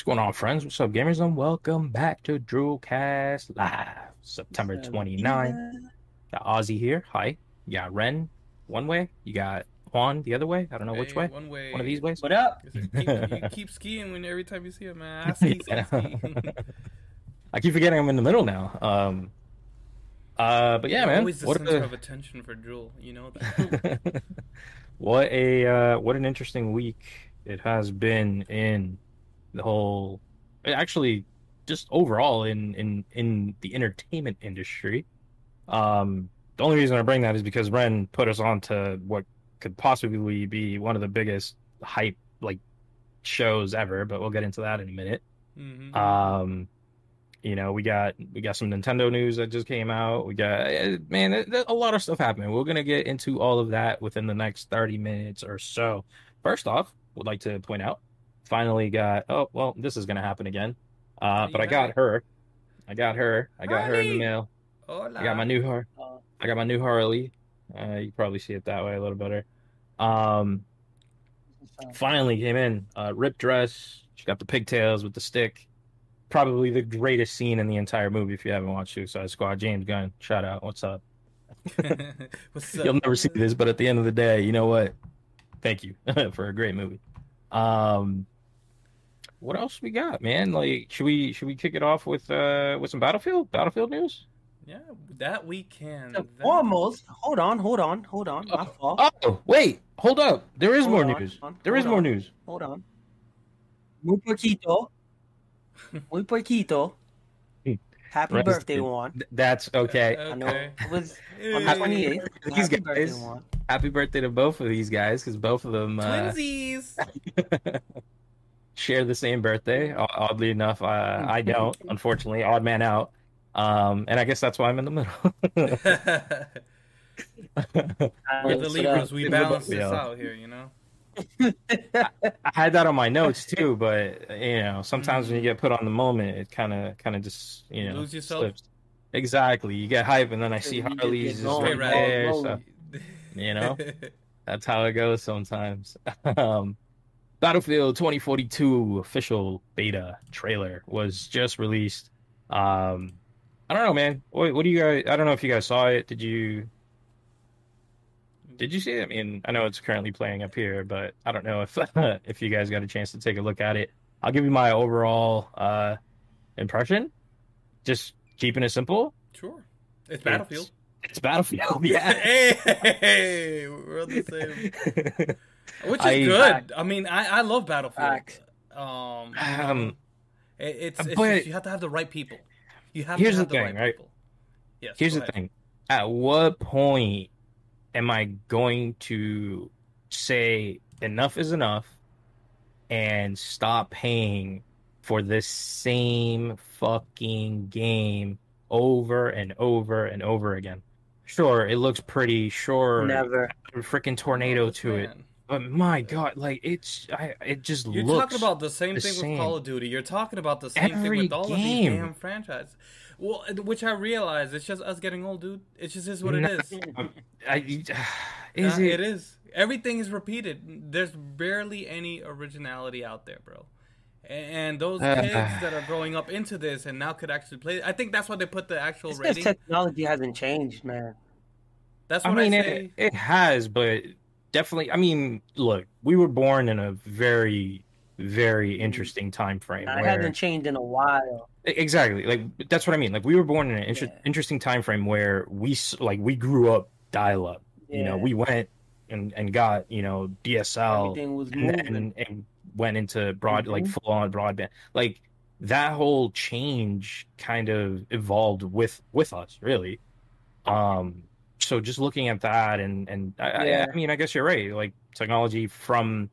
What's going on, friends? What's up, gamers? And welcome back to Drewcast Live, September 29th. Got Aussie here. Hi. You got Ren one way. You got Juan the other way. I don't know which way. One way. One of these ways. What up? You keep, you keep skiing when every time you see him, man. I ski, Yeah. I. I keep forgetting I'm in the middle now. Um. Uh. But yeah, man. Always the What center a of attention for Jewel. You know that. what a uh, what an interesting week it has been in the whole. Actually, just overall in in in the entertainment industry. Um. The only reason I bring that is because Ren put us on to what could possibly be one of the biggest hype like shows ever, but we'll get into that in a minute. hmm Um, you know, we got we got some Nintendo news that just came out. We got eh, man, there- a lot of stuff happening. We're gonna get into all of that within the next thirty minutes or so. First off, would like to point out, finally got. Oh well, this is gonna happen again. Uh, but I got her. I got her. I got her in the mail. Hola. I got my new Har. I got my new Harley. Uh, you probably see it that way a little better. Um, finally came in. Uh, ripped dress. She got the pigtails with the stick. Probably the greatest scene in the entire movie. If you haven't watched Suicide Squad, James Gunn, shout out. What's up? What's up? You'll never see this, but at the end of the day, you know what? Thank you for a great movie. Um, what else we got, man? Like, should we should we kick it off with uh with some Battlefield Battlefield news? Yeah, that we can. so That- foremost, hold on, hold on, hold on. My fault. Oh, wait, hold up. There is Hold more on, news. on, There is hold more news. Hold on. Muy poquito. Muy poquito. Hmm. Happy Rest birthday, in- Juan. That's okay. I know Okay. it was Hey. on the 28th. These Happy birthday, guys. Juan. Happy birthday to both of these guys because both of them uh, Twinsies. share the same birthday. Oddly enough, uh, I don't. Unfortunately, odd man out. Um, and I guess that's why I'm in the middle. We're the Libras. We balance this out here, you know. I had that on my notes too, but you know, sometimes when you get put on the moment, it kind of, kind of just, you know, Lose yourself? slips. Exactly. You get hype, and then I see Harley's just right right. there. So. You know? that's how it goes sometimes. um, Battlefield 2042 official beta trailer was just released. Um, I don't know, man. What, what do you guys? I don't know if you guys saw it. Did you? Did you see it? I mean, I know it's currently playing up here, but I don't know if if you guys got a chance to take a look at it. I'll give you my overall uh, impression. Just keeping it simple. Sure. It's Battlefield. It's, it's Battlefield. Yeah. hey, we're on the same. Which is I- good. I mean, I, I love Battlefield. Facts. Um, Um, it, it's, it's but- just, you have to have the right people. You have Here's to have the the, thing, right, right? people. Yes. Here's the ahead. thing. At what point am I going to say enough is enough and stop paying for this same fucking game over and over and over again? Sure, it looks pretty. Sure, Never. freaking tornado Oh, to it. Man. But my god, like it's, I, it just You're looks. talking about the same the thing same. with Call of Duty. You're talking about the same Every thing with all of these game. damn franchises. Well, which I realize it's just us getting old, dude. It just is what it No. is. I, is Uh, it? it is. Everything is repeated. There's barely any originality out there, bro. And those Uh, kids that are growing up into this and now could actually play. I think that's why they put the actual It's because rating. technology hasn't changed, man. That's what I mean, I it, it has, but definitely. I mean, look, we were born in a very, very interesting time frame. It Where, hasn't changed in a while. exactly, like that's what I mean. Like we were born in an inter- Yeah. interesting time frame where we like we grew up dial up. You know, we went and and got you know DSL Everything was and, moving. and, and went into broad like Mhm. full on broadband. Like that whole change kind of evolved with with us, really. Um, so just looking at that and and I, Yeah. I, I mean, I guess you're right. Like technology from,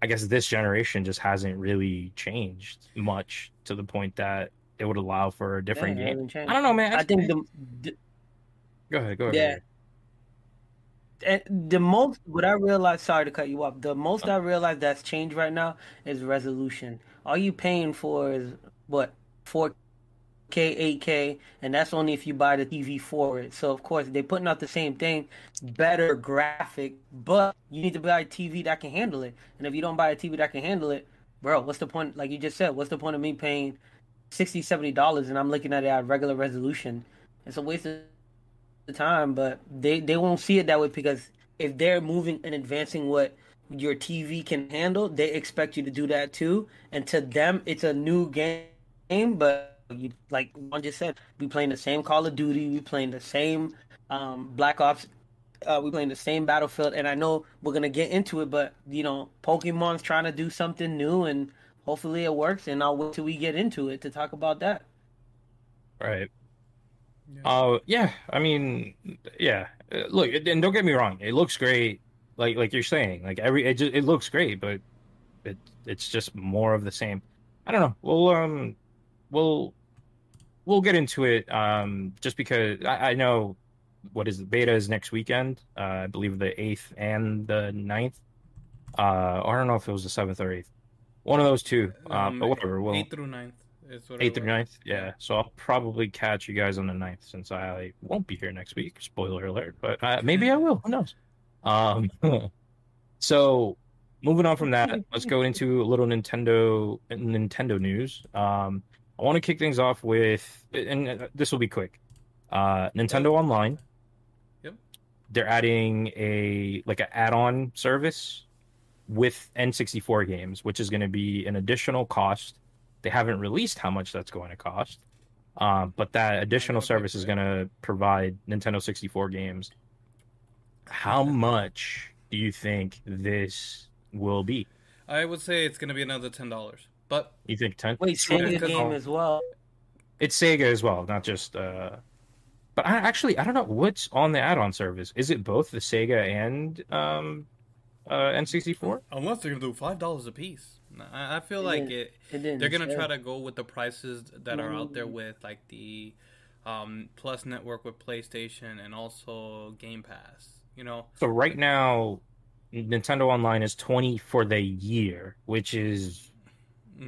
I guess this generation just hasn't really changed much to the point that it would allow for a different Yeah, game. I don't know, man. I think the, the Go ahead, go ahead. Yeah. and the most what I realized. Sorry to cut you off. The most oh. I realized that's changed right now is resolution. All you paying for is what four K, 8K, and that's only if you buy the TV for it. So of course they're putting out the same thing, better graphic, but you need to buy a TV that can handle it. And if you don't buy a TV that can handle it, bro, what's the point? Like you just said, what's the point of me paying 60 70 dollars and I'm looking at it at regular resolution? It's a waste of time, but they they won't see it that way because if they're moving and advancing what your TV can handle, they expect you to do that too. And to them, it's a new game, but you like one just said, we playing the same Call of Duty, we playing the same um, Black Ops, uh, we playing the same Battlefield. And I know we're gonna get into it, but you know, Pokemon's trying to do something new, and hopefully it works. And I'll wait till we get into it to talk about that. Right. Yeah. Uh, yeah. I mean, yeah. Uh, Look, and don't get me wrong. It looks great. Like like you're saying. Like every it just, it looks great, but it it's just more of the same. I don't know. We'll um we'll we'll get into it. Um, just because I, I know what is the beta is next weekend. Uh, I believe the eighth and the 9th. Uh, I don't know if it was the seventh or eighth. One of those two. Uh, Um, but whatever. We'll eighth through ninth is what. eighth or ninth. Yeah. So I'll probably catch you guys on the ninth since I won't be here next week. Spoiler alert, but uh, maybe I will. Who knows? Um, so moving on from that, let's go into a little Nintendo Nintendo news. Um, I want to kick things off with, and uh, this will be quick. Uh, Nintendo Online. Yep. They're adding a like an add-on service with N64 games, which is going to be an additional cost. They haven't released how much that's going to cost, um, but that additional service is going to provide Nintendo 64 games. How much do you think this will be? I would say it's gonna be another ten dollars, but You think 10? Wait, Sega because- game as well. It's Sega as well, not just. Uh... But I actually I don't know what's on the add-on service. Is it both the Sega and um, uh, N64? unless they're gonna do five dollars a piece, I, I feel It like it. It They're gonna say. try to go with the prices that are out there Mm. with like the um, Plus network with PlayStation and also Game Pass. You know, So right now, Nintendo Online is 20 for the year, which is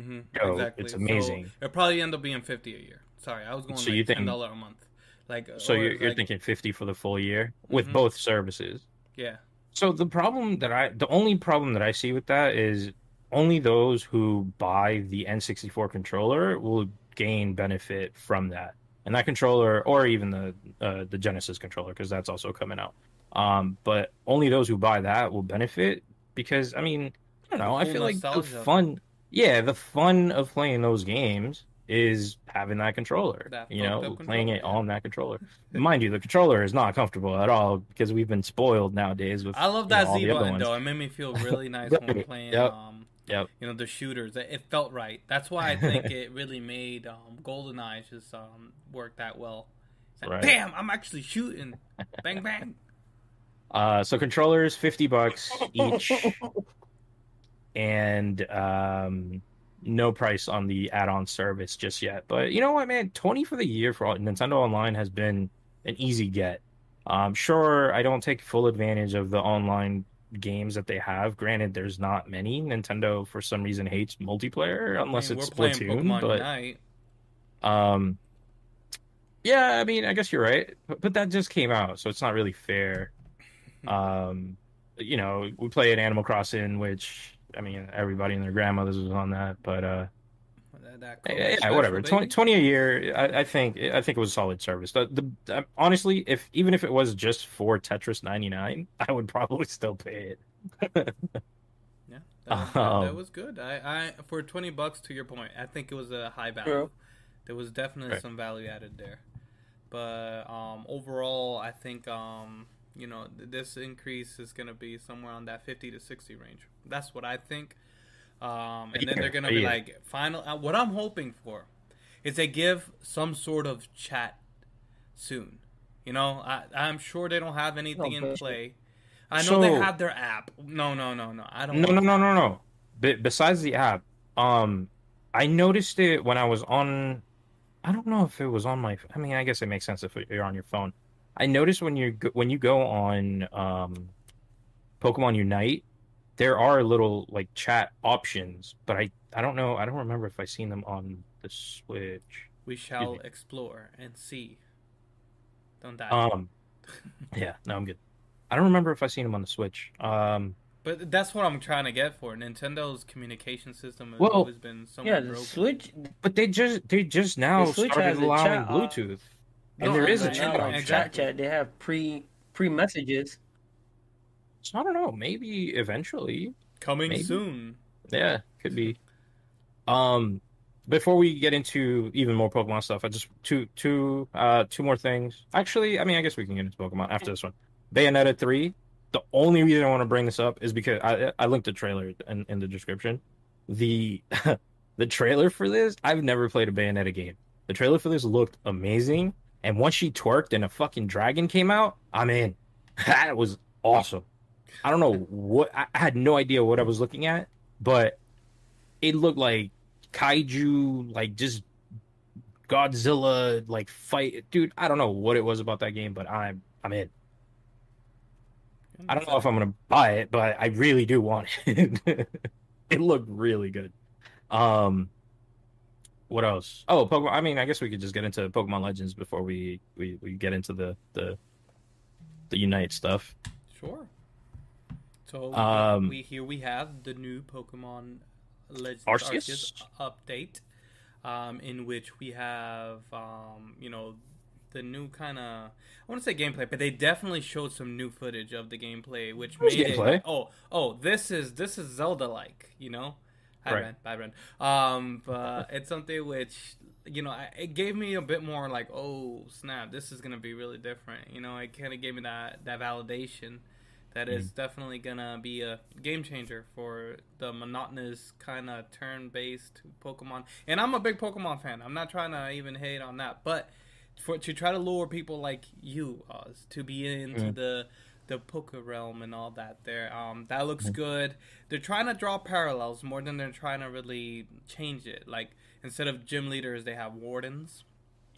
hmm Yo, exactly. it's amazing. So it'll probably end up being fifty a year. Sorry, I was going So like you think- ten dollar a month. Like so you're, you're thinking 50 for the full year with Mhm. both services. yeah. So the problem that I, the only problem that I see with that is only those who buy the N64 controller will gain benefit from that, and that controller, or even the uh, the Genesis controller, because that's also coming out. Um, but only those who buy that will benefit because I mean, I don't know. I feel like the fun, yeah, the fun of playing those games is having that controller. That you know, up playing it controller, yeah. on that controller. Mind you, the controller is not comfortable at all because we've been spoiled nowadays with. I love you that know, Z button though. It made me feel really nice when Right. playing. Yep. Um, Yep. You know the shooters. It, it felt right. That's why I think it really made um, GoldenEye just um, work that well. Like, Right. Bam! I'm actually shooting. Bang bang. Uh, so controllers, fifty bucks each, and um, no price on the add-on service just yet. But you know what, man? Twenty for the year for Nintendo Online has been an easy get. Um, sure, I don't take full advantage of the online games that they have. Granted, there's not many. Nintendo, for some reason, hates multiplayer unless I mean, it's Splatoon. But um, yeah, I mean, I guess you're right, but, but that just came out, so it's not really fair. Um, you know, we play an Animal Crossing, which I mean, everybody and their grandmothers was on that, but uh, That, that yeah, whatever. special, 20, 20 a year, I, I think, I think it was a solid service. The, the uh, honestly, if even if it was just for Tetris 99, I would probably still pay it. Yeah, that was, good. Um, that was good. I, I for twenty bucks to your point, I think it was a high value. True. There was definitely Right. some value added there, but um, overall, I think um, you know th- this increase is going to be somewhere on that fifty to sixty range. That's what I think. Um, and then they're going to be like final. Uh, what I'm hoping for is they give some sort of chat soon. You know, I, I'm sure they don't have anything No, in play. I know they have their app. No, no, no, no. I don't. No, want no, no, no, no. Be- besides the app, um, I noticed it when I was on. I don't know if it was on my. I mean, I guess it makes sense if you're on your phone. I noticed when you go, when you go on um, Pokemon Unite, there are little like chat options, but I I don't know. I don't remember if I seen them on the Switch. We shall explore and see. Don't die. Um, yeah, no, I'm good. I don't remember if I seen them on the Switch. Um, But that's what I'm trying to get for Nintendo's communication system has Well, always been somewhat Yeah, the broken. Switch. But they just they just now The started allowing chat, uh, Bluetooth, and No, there is a chat know, now, option. exactly. chat chat. They have pre pre messages. So I don't know. Maybe eventually. Coming Maybe. soon. Yeah, could be. Um, before we get into even more Pokemon stuff, I just two two uh two more things. Actually, I mean, I guess we can get into Pokemon after this one. Bayonetta three. The only reason I want to bring this up is because I I linked a trailer in, in the description. The the trailer for this, I've never played a Bayonetta game. The trailer for this looked amazing, and once she twerked and a fucking dragon came out, I'm in. That was awesome. I don't know what I had no idea what I was looking at, but it looked like kaiju, like just Godzilla, like fight. Dude, I don't know what it was about that game, but I'm I'm in. I don't know if I'm gonna buy it, but I really do want it. it looked really good. Um, what else? Oh, Pokemon. I mean, I guess we could just get into Pokemon Legends before we we, we get into the the the Unite stuff. Sure. So Um, we here we have the new Pokemon Legends Arceus? Arceus update, um, in which we have um, you know the new kind of I want to say gameplay, but they definitely showed some new footage of the gameplay, which There's made gameplay. it. Oh, oh, this is this is Zelda like, you know. Hi, Right. Ren. Bye, Ren. Um, but it's something which you know I, it gave me a bit more like, oh snap, this is gonna be really different. You know, it kind of gave me that that validation that is definitely gonna be a game changer for the monotonous kind of turn-based Pokemon. And I'm a big Pokemon fan. I'm not trying to even hate on that, but for to try to lure people like you, Oz, to be into Mm. the the Poke realm and all that there. Um, that looks good. They're trying to draw parallels more than they're trying to really change it. Like instead of gym leaders, they have wardens,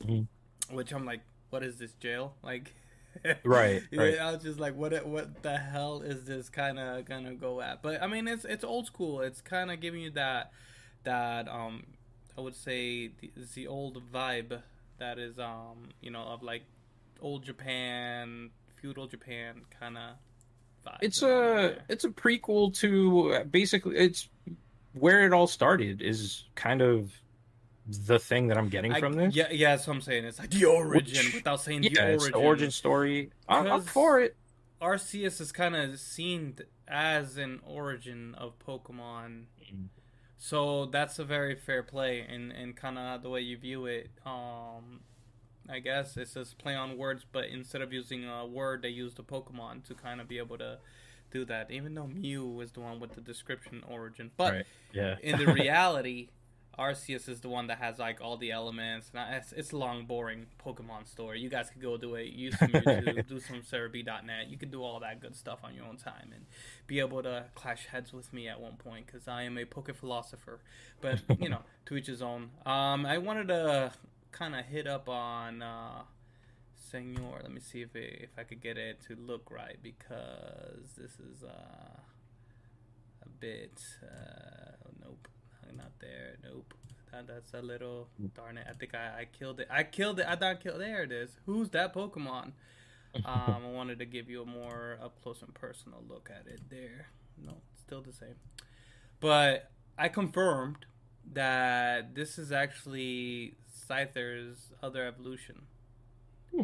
Mhm. which I'm like, what is this jail? Like, Right, right. I was just like, what? What the hell is this kind of gonna go at? But I mean, it's it's old school. It's kind of giving you that that um, I would say the, the old vibe that is um, you know, of like old Japan, feudal Japan kind of vibe. It's a it's a prequel to uh, basically it's where it all started is kind of the thing that I'm getting I- from this. Yeah, yeah, that's what I'm saying. It's like the origin Which- without saying Yeah, the it's origin. the origin story. I'm, I'm for it. Arceus is kind of seen as an origin of Pokemon. Mm. So that's a very fair play and, and kind of the way you view it. Um, I guess it's just play on words, but instead of using a word, they used a Pokemon to kind of be able to do that. Even though Mew is the one with the description origin, but right. Yeah. in the reality, Arceus is the one that has like all the elements. And it's, it's a long, boring Pokemon story. You guys could go do it. Use some YouTube, do some Serebii.net. You could do all that good stuff on your own time and be able to clash heads with me at one point because I am a Poke philosopher. But you know, to each his own. Um, I wanted to kind of hit up on. Uh, Senor, let me see if it, if I could get it to look right because this is uh, a bit uh, nope not there nope. That, that's a little darn it I think I, I killed it I killed it I thought I killed there it is. Who's that Pokemon? Um, I wanted to give you a more up close and personal look at it there. No still the same. But I confirmed that this is actually Scyther's other evolution Hmm.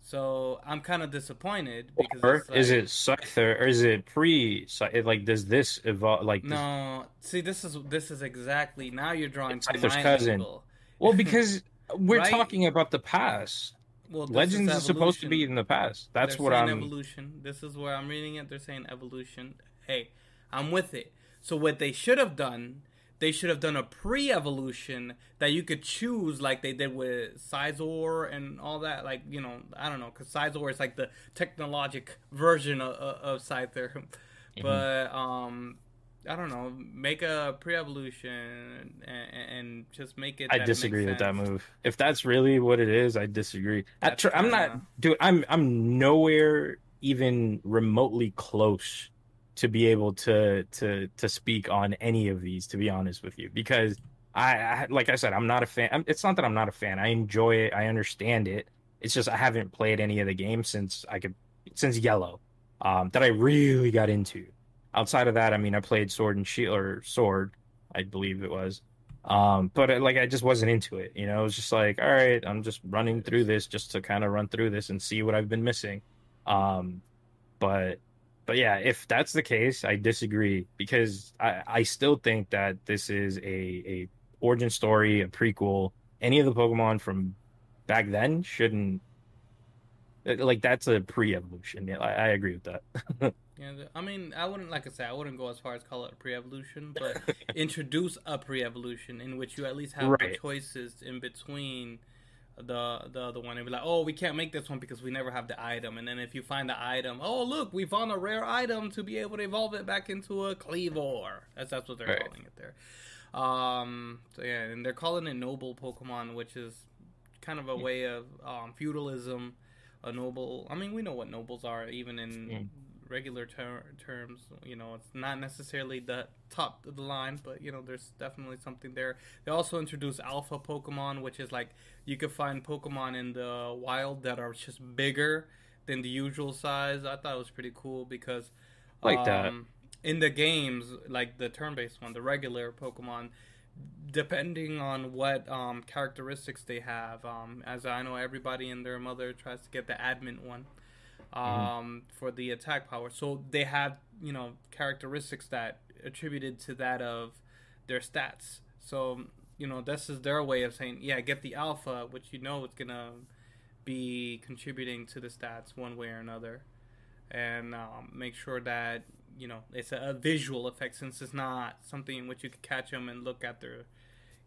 so I'm kind of disappointed because it's is it Scyther or is it pre Scyther? Like, does this evolve? Like, No, see, this is this is exactly now you're drawing It's Scyther's cousin. angle. well, because we're Right? talking about the past. Well, Legends is, supposed to be in the past. That's They're what I'm. evolution. This is where I'm reading it. They're saying evolution. Hey, I'm with it. So what they should have done, they should have done a pre-evolution that you could choose, like they did with Scizor and all that. Like you know, I don't know, because Scizor is like the technologic version of, of, Scyther. Mm-hmm. But um, I don't know. Make a pre-evolution and, and just make it. I it disagree makes with that move. If that's really what it is, I disagree. I tr- I'm not, dude. I'm I'm nowhere even remotely close to be able to to to speak on any of these. To be honest with you, because I, I like I said, I'm not a fan. I'm, it's not that I'm not a fan. I enjoy it. I understand it. It's just I haven't played any of the games since I could since Yellow, um, that I really got into. outside of that, I mean, I played Sword and Shield or Sword, I believe it was. Um, but it, like I just wasn't into it. You know, it was just like, all right, I'm just running through this just to kind of run through this and see what I've been missing. Um, but but yeah, if that's the case, I disagree because I, I still think that this is a, a origin story, a prequel. Any of the Pokemon from back then shouldn't uh, like that's a pre-evolution. Yeah, I, I agree with that. Yeah, I mean, I wouldn't like I said, I wouldn't go as far as call it a pre-evolution, but introduce a pre-evolution in which you at least have the Right. choices in between the the other one and be like, oh, we can't make this one because we never have the item, and then if you find the item, oh look, we found a rare item to be able to evolve it back into a Kleavor. That's that's what they're Right. calling it there. Um, so yeah, and they're calling it noble Pokemon, which is kind of a way of um, feudalism. A noble. I mean, we know what nobles are, even in Mm. Regular ter- terms. You know, it's not necessarily the top of the line, but you know, there's definitely something there. They also introduced Alpha Pokemon, which is like you could find Pokemon in the wild that are just bigger than the usual size. I thought it was pretty cool because Like that. um, in the games, like the turn-based one, the regular Pokemon, depending on what um, characteristics they have. Um, as I know, everybody and their mother tries to get the admin one um, for the attack power. So they have you know characteristics that attributed to that of their stats. So you know this is their way of saying, yeah, get the alpha, which you know is gonna be contributing to the stats one way or another, and um, make sure that you know it's a, a visual effect since it's not something in which you could catch them and look at their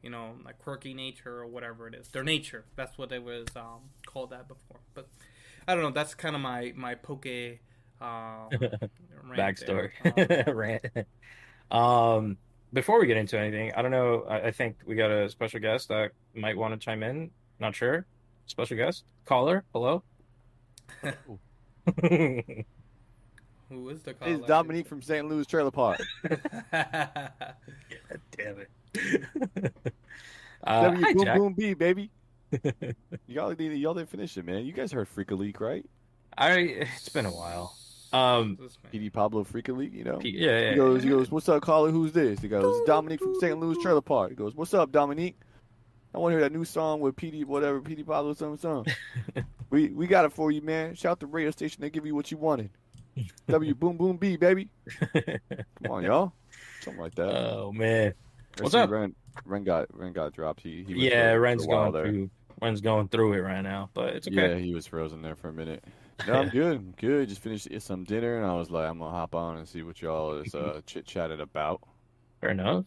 you know like quirky nature or whatever it is. Their nature. That's what it was um, called that before. But i don't know that's kind of my my poke um, rant Backstory. there. Um, Rant. Um, before we get into anything, I don't know. I, I think we got a special guest that might want to chime in. Not sure. Special guest caller. Hello. who is the caller? It's caller? Dominique from St. Louis Trailer Park. God Damn it. uh, W hi, boom Jack. boom B baby. y'all didn't y'all didn't finish it, man. You guys heard Freaka Leak, right? I. It's been a while. Um, PD Pablo Freaka Leak, you know. P- yeah, yeah. He goes, he goes, what's up, caller? Who's this? He goes, Dominique from St. Louis Trailer Park. He goes, what's up, Dominique? I want to hear that new song with PD, whatever, PD Pablo, something, something. we we got it for you, man. Shout the radio station. They give you what you wanted. W boom boom B baby. Come on, y'all. Something like that. oh man. What's up? Ren, Ren got Ren got dropped. He, he Yeah, Ren's gone Ren's while going there. through. Ren's going through it right now, but it's okay. Yeah, he was frozen there for a minute. No, I'm good. I'm good. Just finished some dinner, and I was like, I'm gonna hop on and see what y'all is uh, chit chatted about. Fair enough.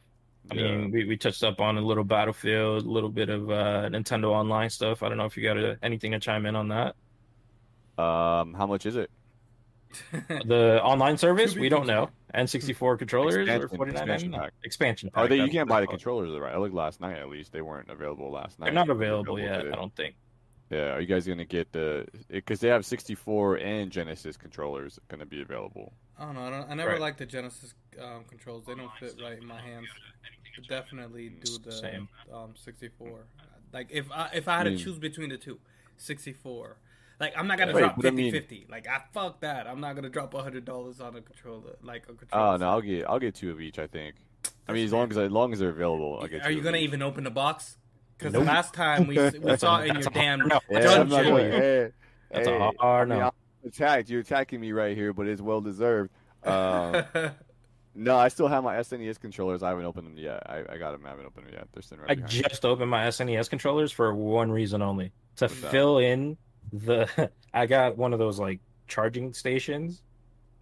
I Yeah. mean, we, we touched up on a little Battlefield, a little bit of uh, Nintendo Online stuff. I don't know if you got uh anything to chime in on that. um, how much is it? The online service, we don't know. N64 controllers Expansion- or 49 expansion pack. Expansion Are they? You can't buy the controllers, right? I looked last night. At least they weren't available last night. They're not They're available yet, today. I don't think. Yeah, are you guys gonna get the? Because they have 64 and Genesis controllers gonna be available. I don't know. I, don't, I never Right. liked the Genesis um, controls. They don't fit right in my hands. Would definitely do the Same. um 64. Like if I if I had I mean- to choose between the two, 64. Like I'm not gonna Wait, drop but I mean- 50. Like I fuck that. I'm not gonna drop hundred dollars on a controller. Like a controller. Oh controller. no, I'll get I'll get two of each. I think. I mean, as long as as long as they're available, I'll get. Are two you of gonna each. even open the box? Because Nope. the last time we we saw it in your That's a damn hard no. Yeah, That's not dungeon. going. Hey, That's a hard no. I'm attacked. You're attacking me right here, but it's well deserved. Um, no, I still have my SNES controllers. I haven't opened them yet. I, I got them. I haven't opened them yet. They're sitting right I behind me. just opened my SNES controllers for one reason only to What's that? fill in the. I got one of those like charging stations,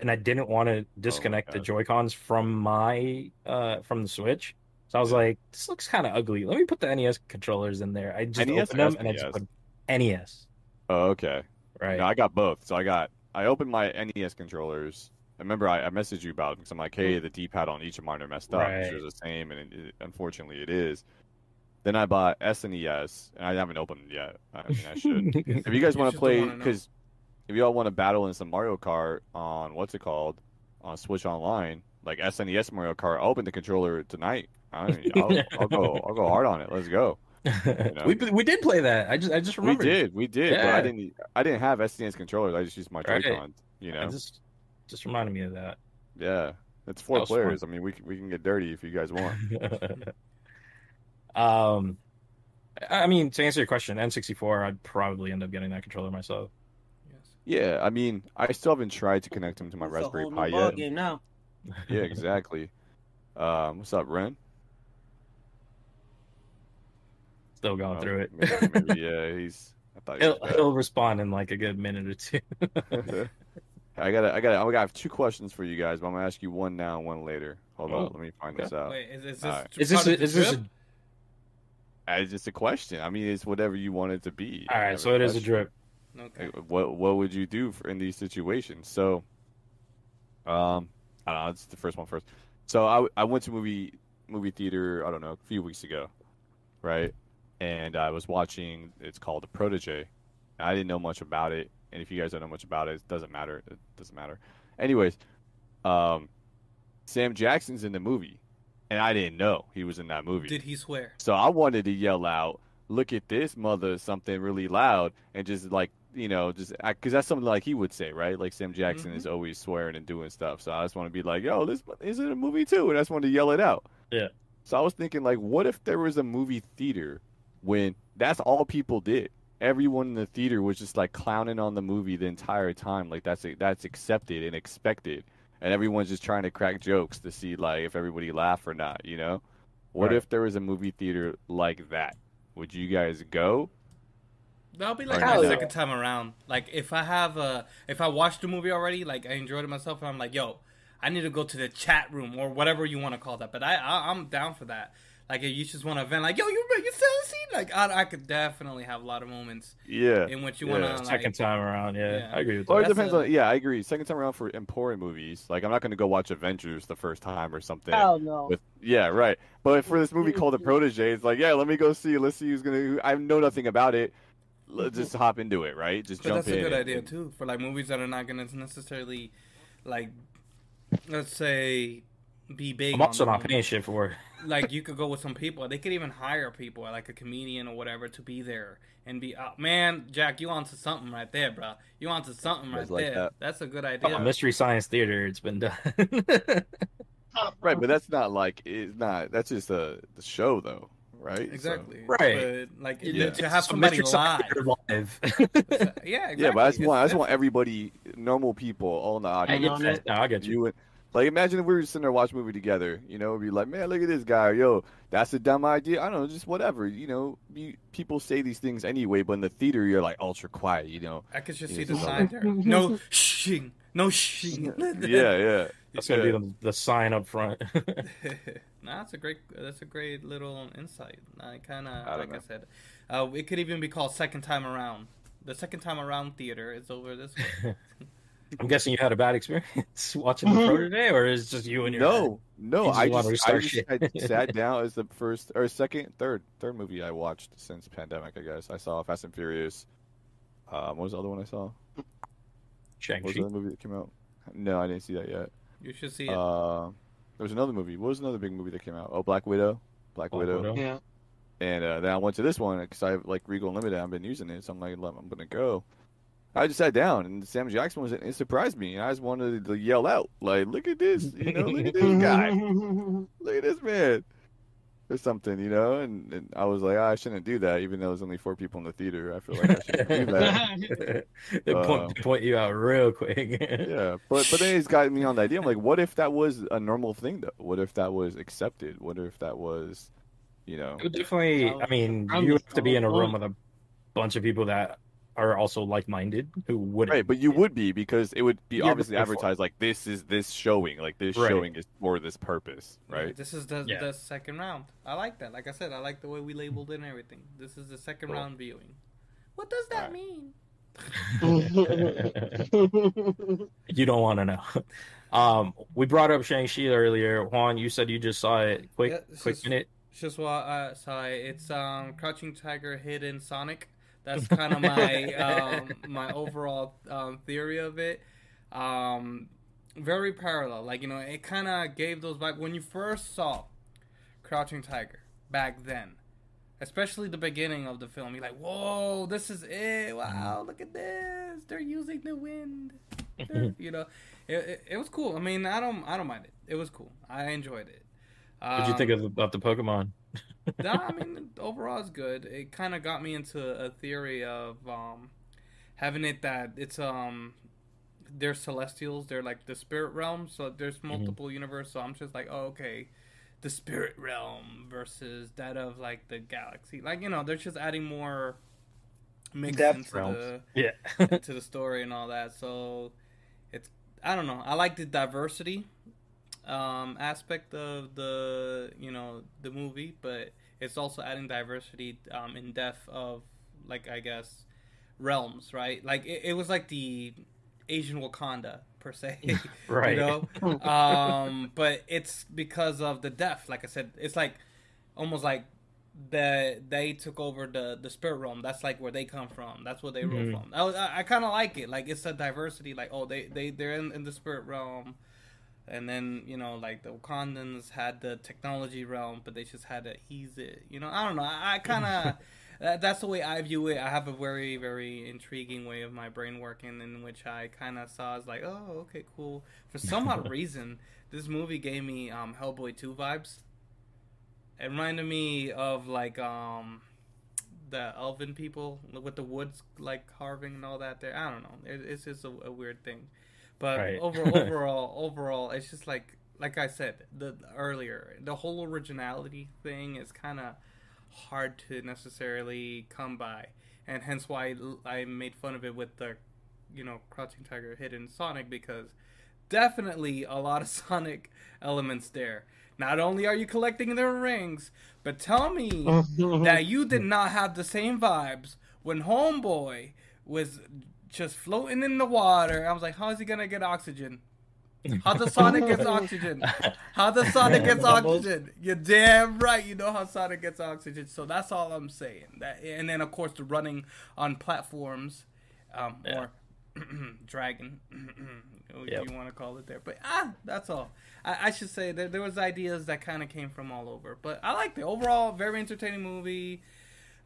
and I didn't want to disconnect the God. Joy Cons from my uh from the Switch. So I was like, this looks kind of ugly. Let me put the NES controllers in there. I just NES opened them and I just put NES. Oh, okay. Right. No, I got both. So I got I opened my NES controllers. I remember I, I messaged you about it because I'm like, hey, the D-pad on each of mine are messed up. Right. It's the same, and it, it- unfortunately, it is. Then I bought SNES, and I haven't opened it yet. I mean, I should. if you guys want to play, don't wanna know. because if y'all want to battle in some Mario Kart on what's it called on Switch Online, like SNES Mario Kart, I'll open the controller tonight. I will I'll go. I'll go hard on it. Let's go. know? we we did play that. I just I just remember. We did, we did, but Yeah. I didn't. I didn't have SNES controllers. I just used my Right. Joy-Cons. You I know. just just reminded me of that. Yeah. It's four That was players. I mean, we we can get dirty if you guys want. Um, I mean, to answer your question, N64, I'd probably end up getting that controller myself. Yes. yeah, I mean, I still haven't tried to connect him to my It's Raspberry whole new Pi ball yet. game now. Yeah, exactly. um, what's up, Ren? Still going Oh, through it. Maybe, maybe, yeah, he's. I thought he He'll, he'll respond in like a good minute or two. I gotta, I gotta, I gotta have two questions for you guys, but I'm gonna ask you one now, and one later. Hold Oh, on, let me find okay. this out. Wait, is, is this Alright. is this a, is this a, drip? It's just a question. I mean, it's whatever you want it to be. All right, I right? have So it is a drip. Okay. Like, what what would you do for, in these situations? So, um, I don't know. It's the first one first. So I, I went to movie movie theater. I don't know a few weeks ago, right? And I was watching. It's called The Protege. I didn't know much about it, and if you guys don't know much about it, it doesn't matter. It doesn't matter. Anyways, um, Sam Jackson's in the movie, and I didn't know he was in that movie. Did he swear? So I wanted to yell out, "Look at this mother!" something really loud, and just like you know, just because that's something like he would say, right? Like Sam Jackson mm-hmm. is always swearing and doing stuff. So I just want to be like, "Yo, this is it a movie too?" And I just wanted to yell it out. Yeah. So I was thinking, like, what if there was a movie theater when that's all people did? Everyone in the theater was just like clowning on the movie the entire time, like that's that's accepted and expected, and everyone's just trying to crack jokes to see like if everybody laugh or not, you know? What Right. if there was a movie theater like that? Would you guys go? That'll be like Hell my yeah. second time around. Like if I have a, if I watched the movie already, like I enjoyed it myself, and I'm like, yo, I need to go to the chat room or whatever you want to call that. But I, I I'm down for that. Like if you just want to vent, like yo, you you still see? Like I, I could definitely have a lot of moments Yeah. in which you Yeah. want to like. Second time around, yeah, Yeah. I agree with Or that. it depends a- on. Yeah, I agree. Second time around for important movies, like I'm not going to go watch Avengers the first time or something. Hell no. With yeah, right. But for this movie called The Protege, it's like, yeah, let me go see. Let's see who's gonna. I know nothing about it. Let's just mm-hmm. hop into it, right? Just But jump that's a good and- idea too for like movies that are not gonna necessarily, like, let's say, be big. I'm also the not paying shit for it. like you could go with some people. They could even hire people, like a comedian or whatever, to be there and be. Uh, man, Jack, you onto something right there, bro. You onto something right like there. that? That's a good Oh, idea. Mystery Science Theater, it's been done. Right, but that's not like it's not. That's just a the show though, right? So- exactly. Right. But, like Yeah. to have So somebody Mystery Science live. Theater live. yeah, exactly. yeah, but I just want I just want everybody, normal people, all in the I audience. get that. No, I get you. You would like imagine if we were sitting there watching a movie together, you know, be like, man, look at this guy, yo, that's a dumb idea. I don't know, just whatever, you know. You, people say these things anyway, but in the theater, you're like ultra quiet, you know. I could just Yeah, see the sign there. No shing. No shing. Yeah, yeah. That's gonna yeah. be the, the sign up front. nah, that's a great. That's a great little insight. I kind of, don't like I said, uh, it could even be called second time around. The second time around theater is over this way. I'm guessing you had a bad experience watching the Protege, or is it just you and your No, no, You just I wanted just, I just shit. I sat down as the first or second, third, third movie I watched since pandemic. I guess I saw Fast and Furious. Um, what was the other one I saw? What Shang was Chi? the other movie that came out? No, I didn't see that yet. You should see it. Uh, there was another movie. What was another big movie that came out? Oh, Black Widow. Black, Black Widow. Widow. Yeah. And uh, then I went to this one because I have like Regal Unlimited. I've been using it, so I'm like, I'm gonna go. I just sat down, and Sam Jackson was. It surprised me. And I just wanted to yell out, like, "Look at this! You know, look at this guy! Look at this man!" Or something, you know. And, and I was like, "Ah, I shouldn't do that, even though there's only four people in the theater. I feel like I shouldn't do that. they Uh, point, point you out real quick. yeah, but but then he's got me on the idea. I'm like, what if that was a normal thing though? What if that was accepted? What if that was, you know? It would definitely. I mean, you have to be in a room with a bunch of people that are also like-minded who would. Right, but you would be because it would be You're obviously prepared for it. advertised like this is this showing, like this Right. showing is for this purpose, Yeah, right? This is the Yeah. the second round. I like that. Like I said, I like the way we labeled it and everything. This is the second Cool. round viewing. What does that Alright. mean? you don't want to know. Um, we brought up Shang Chi earlier. Juan, you said you just saw it. Quick, Yeah, quick just- minute. It's just what uh, sorry, it's um Crouching Tiger, Hidden Sonic. That's kind of my um my overall um, theory of it. Um, very parallel. Like you know, it kind of gave those vibes when you first saw Crouching Tiger back then. Especially the beginning of the film, you're like, "Whoa, this is it! Wow, look at this! They're using the wind." You know, it, it, it was cool. I mean, I don't I don't mind it. it was cool. I enjoyed it. What'd you think Um, of about the Pokemon? No, I mean overall it's good. It kind of got me into a theory of um, having it that it's um they're celestials. They're like the spirit realm. So there's multiple universe. So I'm just like, oh okay, the spirit realm versus that of like the galaxy. Like you know, they're just adding more mix Depth into realms. the Yeah. into the story and all that. So it's I don't know. I like the diversity um, aspect of the you know the movie, but it's also adding diversity um, in depth of like I guess realms, right? Like it, it was like the Asian Wakanda per se, Right. You know, um, but it's because of the depth. Like I said, it's like almost like the they took over the the spirit realm. That's like where they come from. That's where they rule Mhm. from. I, I, I kind of like it. Like it's a diversity. Like oh, they they they're in, in the spirit realm, and then you know like the Wakandans had the technology realm, but they just had to ease it. You know, I don't know. I, I kind of. That, that's the way I view it. I have a very, very intriguing way of my brain working, in which I kind of saw as like, oh, okay, cool. For some odd reason, this movie gave me um, Hellboy two vibes. It reminded me of like um, the Elven people with the woods like carving and all that. There, I don't know. It, it's just a, a weird thing, but Right. over overall, overall, it's just like like I said the earlier, the whole originality thing is kind of hard to necessarily come by, and hence why I made fun of it with the, you know, Crouching Tiger, Hidden Sonic because definitely a lot of Sonic elements there. Not only are you collecting their rings, but tell me that you did not have the same vibes when Homeboy was just floating in the water. I was like, how is he gonna get oxygen? How the Sonic gets oxygen? How the Sonic gets oxygen? You're damn right. You know how Sonic gets oxygen. So that's all I'm saying. That and then of course the running on platforms, um, Yeah. or dragon, if Yep. you want to call it there. But ah, that's all. I, I should say that there was ideas that kind of came from all over. But I liked it overall. Very entertaining movie.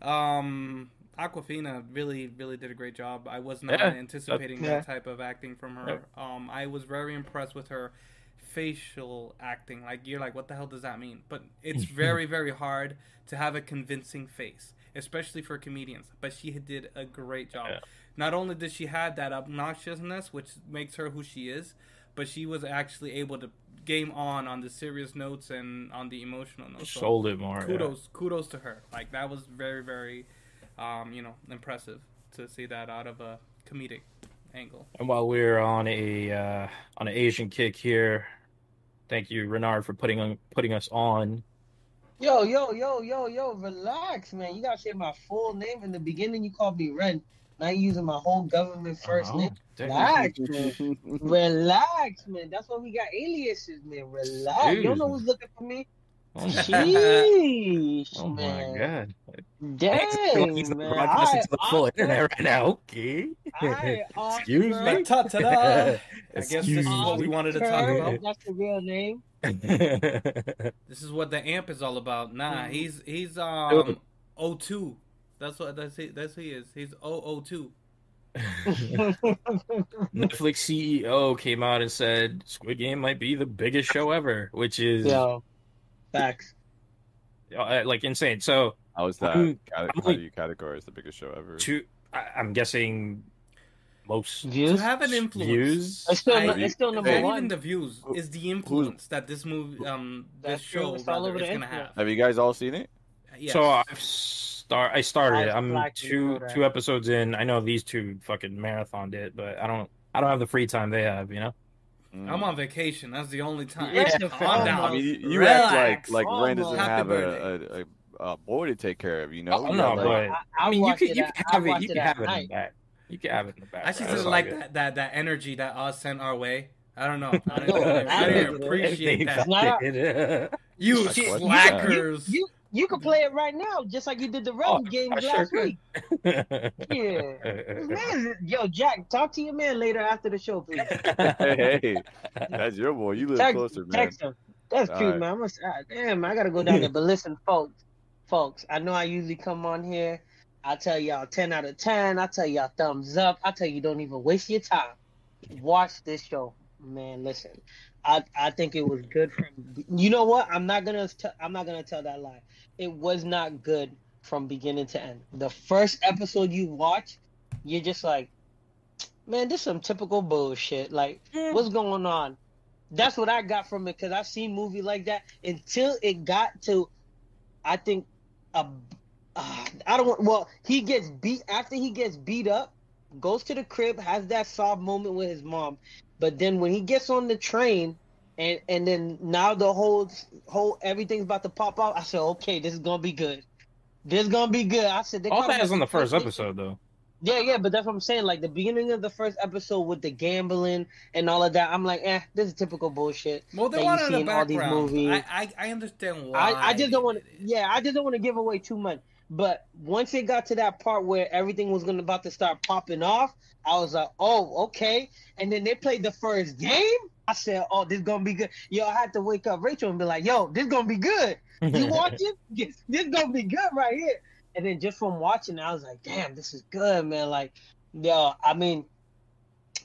Um, Awkwafina really, really did a great job. I was not Yeah, anticipating yeah. that type of acting from her. Um, I was very impressed with her facial acting. Like you're like, what the hell does that mean? But it's very, very hard to have a convincing face, especially for comedians. But she did a great job. Yeah. Not only did she have that obnoxiousness, which makes her who she is, but she was actually able to game on on the serious notes and on the emotional notes. So Sold it more. yeah. kudos kudos to her like that was very very um you know impressive to see that out of a comedic angle And while we're on a uh, on an Asian kick here, thank you Renard for putting on putting us on. Yo, yo, yo, yo, yo, relax, man. You gotta say my full name in the beginning. You called me Ren. Now you using my whole government first Oh, name. Relax, man. Relax, man. That's why we got aliases, man. Relax. You don't know who's looking for me. Oh my, Sheesh, oh my man. god! Dang, He's man. broadcasting to the full Alright, internet right now. Okay. alright, Excuse Oscar. me. Ta-ta-da. i guess this is what we wanted to talk about That's the real name. this is what the amp is all about nah Mhm. he's he's um o2 that's what that's he, that's who he is he's 002 Netflix CEO came out and said Squid Game might be the biggest show ever, which is Yo, facts. uh, like insane. So How is that? I'm- Cate- I'm how like- do you categorize the biggest show ever? to I, I'm guessing most views. to have an influence views. It's still, I- it's still number not one. even the views Who- is the influence that this movie um this show rather, is gonna have Have you guys all seen it? Yes. So I've start. I started. I I'm two you, two episodes in. I know these two fucking marathoned it, but I don't. I don't have the free time they have. You know. Mm. I'm on vacation. That's the only time. Yeah, calm down. I mean, you, you act like like Ren doesn't Almost. have a, a, a, a boy to take care of. You know? Oh no, got, but like- I, I mean, you watched can you at- can have it. You can have it in the back. You can have it in the back. I just bro. didn't like good. that, that that energy that Oz sent our way. I don't know. I No, didn't, I I didn't didn't. appreciate that. It's not- It. You slackers. You you can play it right now, just like you did the Realm Oh, games I sure last could. week. Yeah. Man, yo, Jack, talk to your man later after the show, please. hey, hey, that's your boy. You live Text, closer, man. text him. That's All cute, right. man. I'm gonna, ah, damn, I gotta go down there. But listen, folks, folks, I know I usually come on here. I tell y'all 10 out of 10. I tell y'all thumbs up. I tell you don't even waste your time. Watch this show. Man, listen. I I think it was good from. You know what? I'm not gonna t- I'm not gonna tell that lie. It was not good from beginning to end. The first episode you watch, you're just like, man, this is some typical bullshit. Like, what's going on? That's what I got from it because I've seen movie like that until it got to, I think, a, uh, I don't want. Well, he gets beat after he gets beat up, goes to the crib, has that soft moment with his mom, but then when he gets on the train, and and then now the whole whole everything's about to pop out. I said, okay, this is gonna be good. This is gonna be good. I said, they All that is on the first episode, though. yeah, yeah, but that's what I'm saying. Like the beginning of the first episode with the gambling and all of that, I'm like, eh, this is typical bullshit. Well, they that want you see in the in all these movies. I, I I understand why. I, I just don't want to. Yeah, I just don't want to give away too much. But once it got to that part where everything was gonna about to start popping off, I was like, oh, okay. And then they played the first game. I said, oh, this gonna be good. Yo, I had to wake up Rachel and be like, yo, this gonna be good. You watching? This, this gonna be good right here. And then just from watching, I was like, damn, this is good, man. Like, yo, I mean,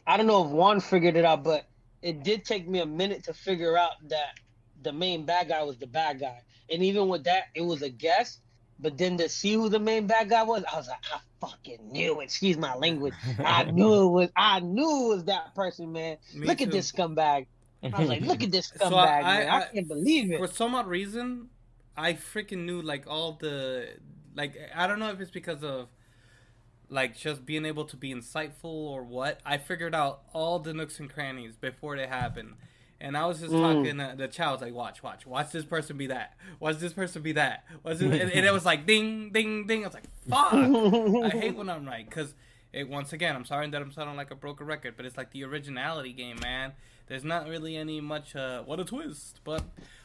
I don't know if Juan figured it out, but it did take me a minute to figure out that the main bad guy was the bad guy. And even with that, it was a guess. But then to see who the main bad guy was, I was like, I fucking knew it. Excuse my language. I knew it was. I knew it was that person, man. Me look too. at this scumbag. I was like, look at this So scumbag, I- man. I, I- can't believe it. For some odd reason, I freaking knew like all the like I don't know if it's because of like just being able to be insightful or what. I figured out all the nooks and crannies before they happen. And I was just Mm. talking to the child, like, watch, watch, watch this person be that. Watch this person be that. Watch this, and, and it was like ding, ding, ding. I was like, fuck. I hate when I'm right because it once again I'm sorry that I'm sounding like a broken record, but it's like the originality game, man. There's not really any much uh what a twist, but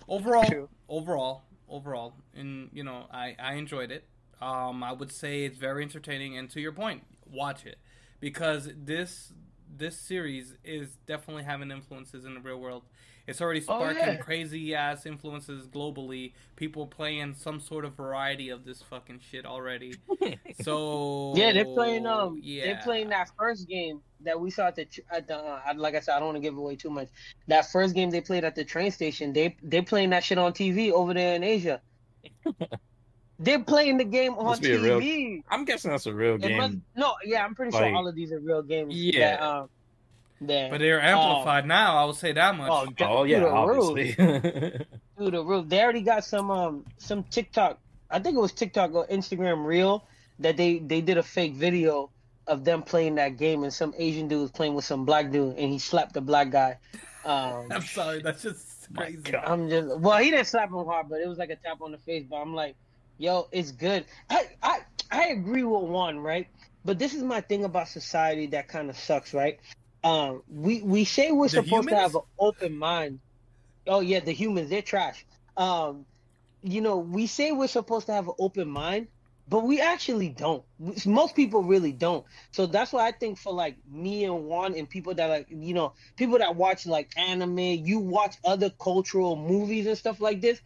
overall, True. overall, overall, and you know I I enjoyed it. Um, I would say it's very entertaining, and to your point, watch it because this this series is definitely having influences in the real world. It's already Oh, sparking yeah. crazy ass influences globally. People playing some sort of variety of this fucking shit already. So Yeah, they're playing um yeah. they're playing that first game that we saw at the at the uh, like I said I don't want to give away too much. That first game they played at the train station, they they playing that shit on TV over there in Asia. they're playing the game on Must be a real TV. I'm guessing that's a real game. must, no, yeah, I'm pretty sure all of these are real games. Yeah. That, um, that, But they're amplified now. I would say that much. oh, Oh yeah, the roof. obviously. through the roof. They already got some um some TikTok. I think it was TikTok or Instagram reel that they they did a fake video of them playing that game and some Asian dude was playing with some black dude and he slapped the black guy. Um, I'm sorry, that's just crazy. I'm just well, he didn't slap him hard, but it was like a tap on the face. But I'm like, yo, it's good. I I I agree with one, right? But this is my thing about society that kind of sucks, right? Um, we we say we're The supposed to have an open mind. Oh yeah, the humans they're trash. Um, you know, we say we're supposed to have an open mind, but we actually don't. Most people really don't. So that's why I think for like me and Juan and people that like you know people that watch like anime, you watch other cultural movies and stuff like this.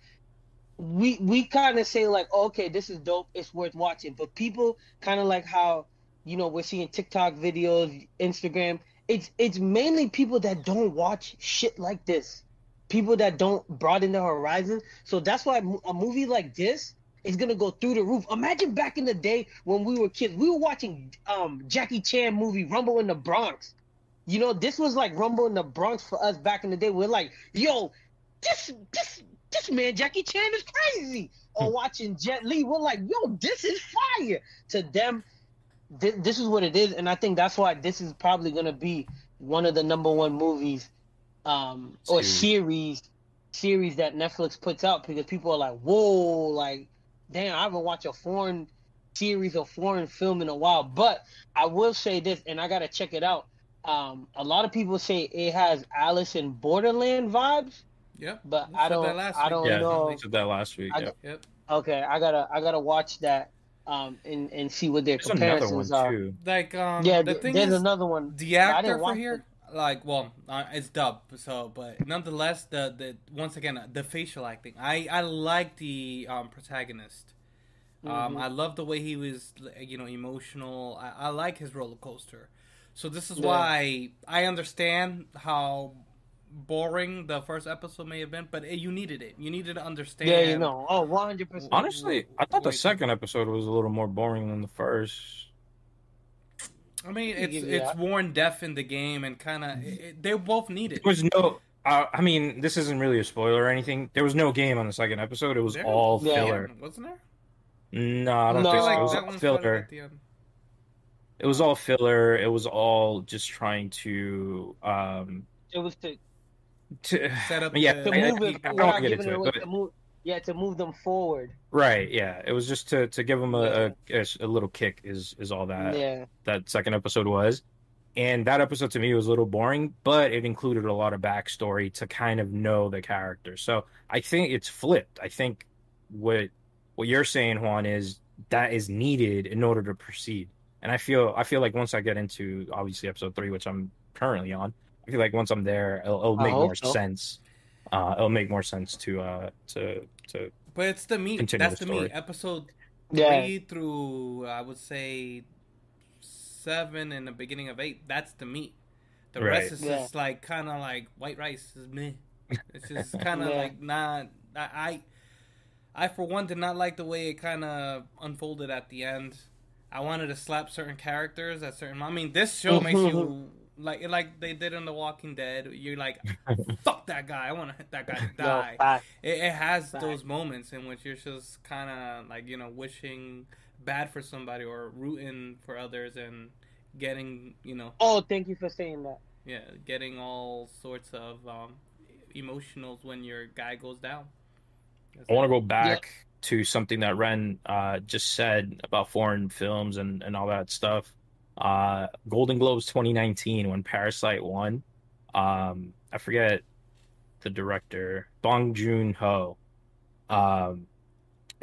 We we kind of say like, oh, okay, this is dope, it's worth watching. But people kind of like how you know we're seeing TikTok videos, Instagram. It's it's mainly people that don't watch shit like this, people that don't broaden their horizon. So that's why a movie like this is gonna go through the roof. Imagine back in the day when we were kids, we were watching um Jackie Chan movie Rumble in the Bronx. You know, this was like Rumble in the Bronx for us back in the day. We're like, yo, this this this man Jackie Chan is crazy. Or watching Jet Li, we're like, yo, this is fire. To them, thi- this is what it is, and I think that's why this is probably gonna be one of the number one movies, um, or Series. series, series that Netflix puts out because people are like, whoa, like, damn, I haven't watched a foreign series or foreign film in a while. But I will say this, and I gotta check it out. Um, a lot of people say it has Alice in Borderland vibes, Yep. but I don't, I don't yeah, know. they said that last week. I yeah. Yep. Okay, I gotta, I gotta watch that, um, and and see what their There's another one comparisons are. too. Like um, Yeah, the th- thing there's is, another one. the actor didn't for watch here, like, well, uh, it's dubbed, so, but nonetheless, the the once again the facial acting. I I like the um protagonist. Um, Mhm. I love the way he was, you know, emotional. I, I like his roller coaster. So this is Yeah. why I understand how boring the first episode may have been, but it, you needed it. You needed to understand. Yeah, you know. Oh, 100. percent Honestly, I thought the second episode was a little more boring than the first. I mean, it's Yeah. it's worn deaf in the game, and kind of they both need it. There was no. Uh, I mean, this isn't really a spoiler or anything. There was no game on the second episode. It was There all Yeah. filler. wasn't there? No, I don't No. think so. like It was all filler. at the end. It was all filler. It was all just trying to um It was to, to Set up yeah. the- to I- I- move I it don't get into it it, but- To move, yeah, to move them forward. Right, yeah. It was just to to give him a, a, a little kick is is all that yeah. that second episode was. And that episode to me was a little boring, but it included a lot of backstory to kind of know the character. So I think it's flipped. I think what what you're saying, Juan, is that is needed in order to proceed. And I feel I feel like once I get into obviously episode three, which I'm currently on, I feel like once I'm there, it'll, it'll make more so. sense. Uh, it'll make more sense to uh to to But it's the meat. That's the the meat. story. Episode Yeah. three through I would say seven and the beginning of eight. That's the meat. The Right. rest is Yeah. just like kind of like white rice. Is me. It's just kind of Yeah. like not. I, I I for one did not like the way it kind of unfolded at the end. I wanted to slap certain characters at certain. I mean, this show makes you like like they did in The Walking Dead. You're like, fuck that guy. I want to hit that guy to die. fact. It, it has Fact. those moments in which you're just kind of like you know wishing bad for somebody or rooting for others and getting you know Oh, thank you for saying that. yeah getting all sorts of um, emotionals when your guy goes down. I want to go back to something that Ren uh, just said about foreign films and, and all that stuff. Uh, Golden Globes 2019 when Parasite won. Um, I forget the director, Bong Joon Ho. Um,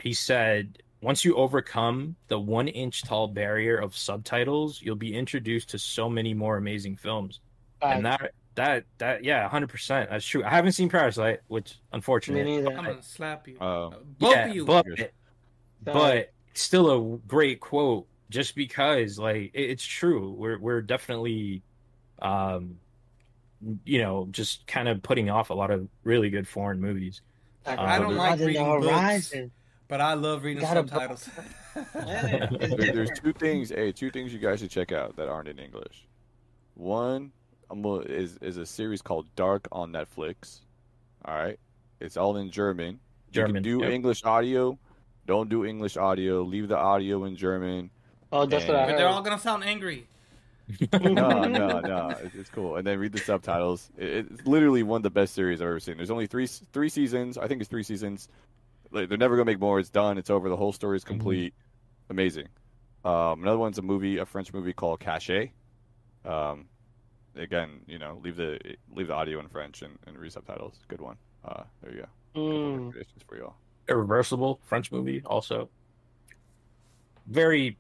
he said, once you overcome the one inch tall barrier of subtitles, you'll be introduced to so many more amazing films. And that, that, that, yeah, 100%. That's true. I haven't seen Parasite, which unfortunately. neither. I'm gonna slap you. Uh, Both yeah, of you. but but still a great quote just because like it- it's true we're we're definitely um you know just kind of putting off a lot of really good foreign movies Fact. I don't like reading the books. Horizon. but I love reading Gotta- subtitles. Yeah. There, there's two things. Hey, two things you guys should check out that aren't in English. One um, is is a series called Dark on Netflix. All right, it's all in German. You German, can do yep. English audio. Don't do English audio. Leave the audio in German. Oh, that's what I but they're all gonna sound angry. No, no, no. It's, it's cool. And then read the subtitles. It, it's literally one of the best series I've ever seen. There's only three three seasons. I think it's three seasons. Like, they're never gonna make more. It's done. It's over. The whole story is complete. Amazing. Um, another one's a movie, a French movie called Caché. Um, again, you know, leave the leave the audio in French and, and read subtitles. Good one. Uh, there you go. Mm. recommendations for y'all. irreversible french movie also very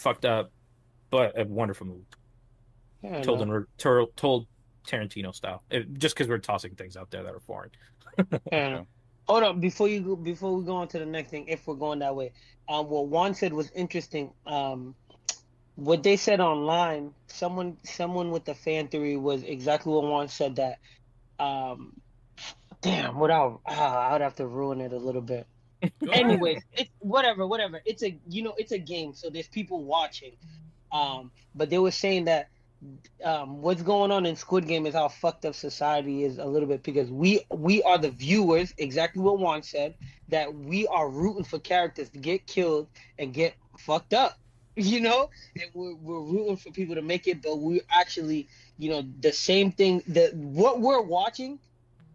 fucked up but a wonderful movie Yeah, told no. in told, told tarantino style It- just because we're tossing things out there that are foreign Yeah. Hold up, before you go, before we go on to the next thing, if we're going that way, um, what Juan said was interesting. Um, what they said online, someone, someone with the fan theory was exactly what Juan said. That, um, damn, without, ah, I'd have to ruin it a little bit. Anyways, it's whatever, whatever. It's a, you know, it's a game, so there's people watching. Um, but they were saying that um, what's going on in Squid Game is how fucked up society is a little bit because we we are the viewers, exactly what Juan said, that we are rooting for characters to get killed and get fucked up, you know, and we're, we're rooting for people to make it, but we actually, you know, the same thing that what we're watching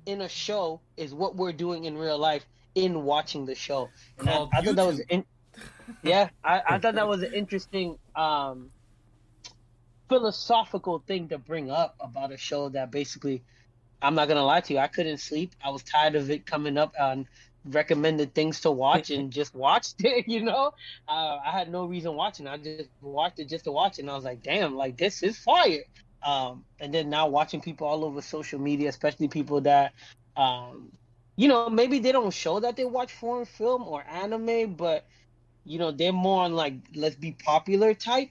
in a show is what we're doing in real life in watching the show. And I, I thought that was in, yeah, I, I thought that was an interesting um philosophical thing to bring up about a show that basically I'm not gonna lie to you, I couldn't sleep. I was tired of it coming up on recommended things to watch and just watched it, you know? Uh, I had no reason watching. I just watched it just to watch it and I was like, damn, like this is fire. Um, and then now watching people all over social media, especially people that um, you know, maybe they don't show that they watch foreign film or anime, but you know, they're more on like let's be popular type.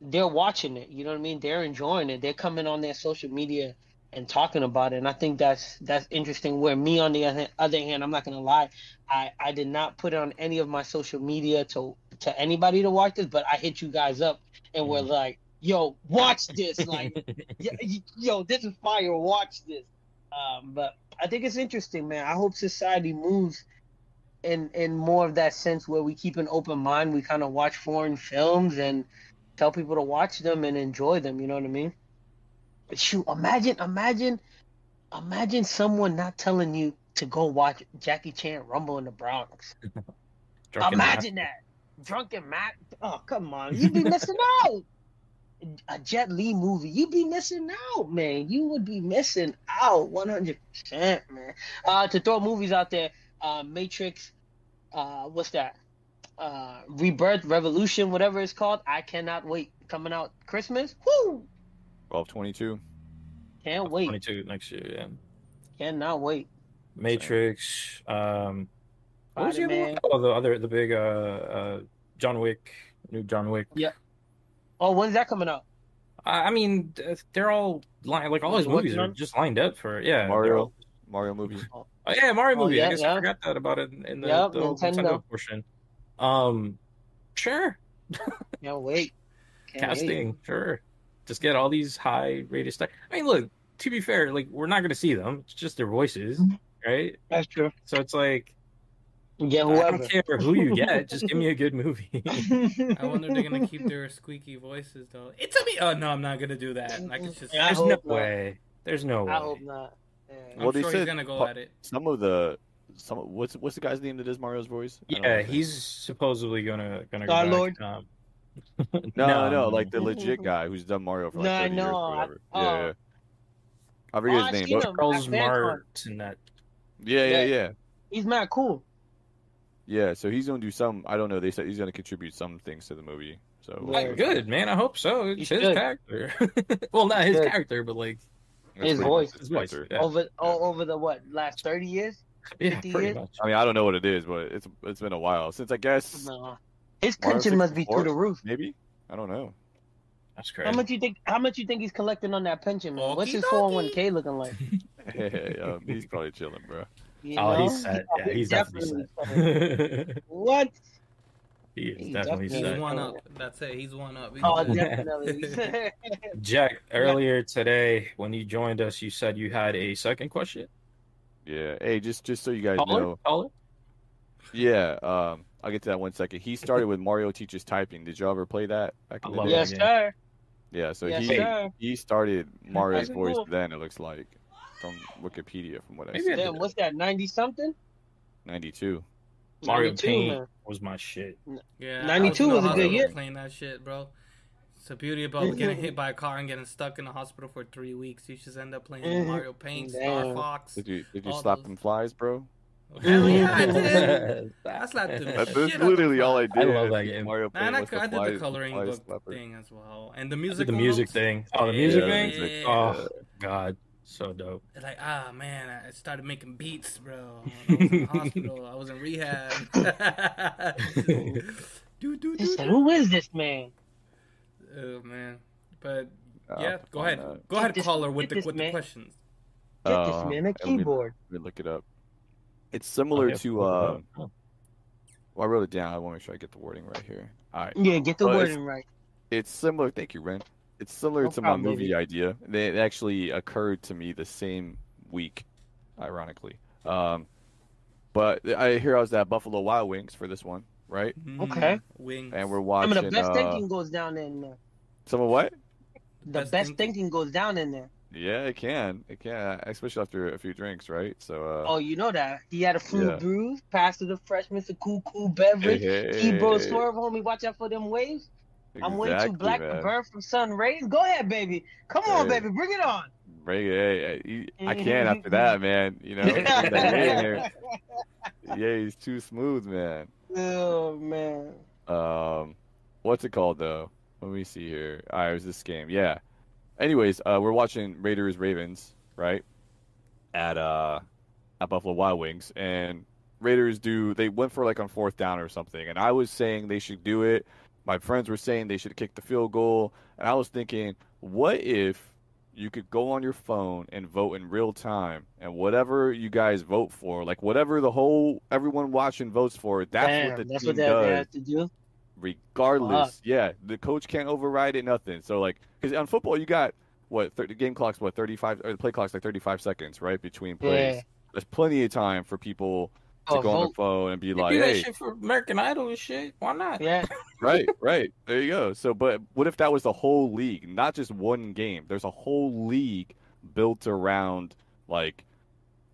They're watching it, you know what I mean? They're enjoying it. They're coming on their social media and talking about it. And I think that's that's interesting. Where me on the other hand, I'm not gonna lie, I I did not put it on any of my social media to to anybody to watch this, but I hit you guys up and we're mm-hmm. like, yo, watch this, like, yo, yo, this is fire, watch this. Um, but I think it's interesting, man. I hope society moves in in more of that sense where we keep an open mind. We kind of watch foreign films and tell people to watch them and enjoy them. You know what I mean? But shoot, imagine, imagine, imagine someone not telling you to go watch Jackie Chan Rumble in the Bronx. Imagine that. Drunken Master. Oh, come on. You'd be missing out. A Jet Li movie. You'd be missing out, man. You would be missing out 100%, man. Uh, to throw movies out there, uh, Matrix, uh, what's that? Uh, Rebirth, Revolution, whatever it's called. I cannot wait. Coming out Christmas. Woo! 12, 22. Can't wait. 22 next year, yeah. Cannot wait. Matrix. Um, what was the other? Spider-Man. Oh, the other, the big uh, uh, John Wick, new John Wick. Oh, when's that coming out? I, I mean, they're all lined, like all his movies are just lined up for yeah. Mario. all- Mario movie. Oh yeah, Mario Oh, movie. yeah, I guess yeah. I forgot that about it in, in the, Yep, the Nintendo. Nintendo. portion. Um, sure, Can't wait. Can't wait. casting, sure. Just get all these high rated stuff. I mean, look. To be fair, like we're not going to see them. It's just their voices, right? That's true. So it's like Get I don't care who you get. Just give me a good movie. I wonder if they're gonna keep their squeaky voices though. It's a me. Oh no, I'm not gonna do that. Like it's just. Yeah, There's no not. way. There's no way. I hope not. Yeah. I'm Well, they sure said he's gonna go pu- at it. Some of the some what's what's the guy's name that does Mario's voice? Yeah, he's supposedly gonna gonna go Star-Lord? back. Um, no, no, no, like the legit guy who's done Mario for like No, I 30 years or whatever. oh. yeah, yeah. I Oh, forget I've his name. seen But. Charles Martinet. That yeah, yeah, Yeah. yeah, He's mad cool. Yeah. So he's gonna do some. I don't know. They said he's gonna contribute some things to the movie. So Yeah. Like, good man. I hope so. It's He his should. character. well, not his should. character, but like His voice. his voice. Yeah, Over oh, over the what last thirty years? yeah 50 pretty years? much. I mean, I don't know what it is, but it's it's been a while since I guess No. His pension must be 64? through the roof. maybe. I don't know. That's crazy. How much you think? How much you think he's collecting on that pension, man? What's his four hundred one k looking like? Hey, um, he's probably chilling, bro. You Oh, know? he's set. Yeah, he's definitely set. What? he is He's definitely definitely He's set. one up. That's it. He's one up. Oh, He's- definitely. Jack, earlier today when you joined us, you said you had a second question. Yeah. Hey, just just so you guys Caller, know, caller. yeah. Um, I'll get to that one second. He started with Mario teaches typing. Did y'all ever play that? Back I in the day? yes, sir. Yeah. So Yes, he sir. he started Mario's voice cool. then. It looks like from Wikipedia, from what I Maybe see. I did Damn, what's that? Ninety something? Ninety two. Mario 92, Paint man. was my shit. Yeah, 92 I in was a good hospital year. Playing that shit, bro. It's the beauty about getting hit by a car and getting stuck in the hospital for three weeks. You just end up playing Mhm. Mario Paint, Star Damn. Fox. Did you did you slap those- them flies, bro? Hell yeah, I did. I slapped him. That's, Shit that's out the literally all I fly. did. I love that is game. Mario Man, Paint I, I the did fly- the coloring book slapper. thing as well, and the I music. did the music thing. Oh, the music Yeah, thing. music. Oh God, so dope. It's Like ah man, I started making beats, bro. When I was in the hospital. I was in rehab. do, do, He do, said, "Who is this man?" Oh man, but yeah, go ahead, that. go ahead, This- caller with the this with the questions. Get Uh, this man a let me- keyboard. Let me look it up. It's similar Okay. to. Uh, well, I wrote it down. I want to make sure I get the wording right here. All right. Yeah, get the Well, it's- wording right. It's similar. Thank you, Ren. It's similar No to problem, my movie baby. idea. They, it actually occurred to me the same week, ironically. Um, but I hear I was at Buffalo Wild Wings for this one, right? Okay. Mm, Wings. And we're Some watching. of the best uh, thinking goes down in there. Some of what? The Best best, thinking. thinking. goes down in there. Yeah, it can. It can, especially after a few drinks, right? So. Uh, Oh, you know that. He had a fruit Yeah. brews, passed to the freshman, a cool, cool hey, beverage. hey, Key bro hey, swerve, homie. Watch out for them waves. I'm way too black man. to burn from sun rays. Go ahead, baby. Come on, baby. Bring it on. Ray, hey, hey, I can't after that, man. You know, that Ye in there. yeah, he's too smooth, man. oh man. Um, what's it called though? Let me see here. All right, it was this game. Yeah. Anyways, uh, we're watching Raiders Ravens, right? At uh, at Buffalo Wild Wings, and Raiders do they went for like on fourth down or something, and I was saying they should do it. My friends were saying they should kick the field goal, and I was thinking, what if you could go on your phone and vote in real time, and whatever you guys vote for, like whatever the whole everyone watching votes for, that's Damn, what the that's team what that does has to do. regardless. Yeah, the coach can't override it. Nothing. So like, because on football you got what the game clock's what thirty five or the play clock's like thirty five seconds right between plays. Yeah. There's plenty of time for people to go on the phone and be They like, do that hey, shit for American Idol and shit. Why not? Yeah, right, right. There you go. So, but what if that was the whole league, not just one game? There's a whole league built around like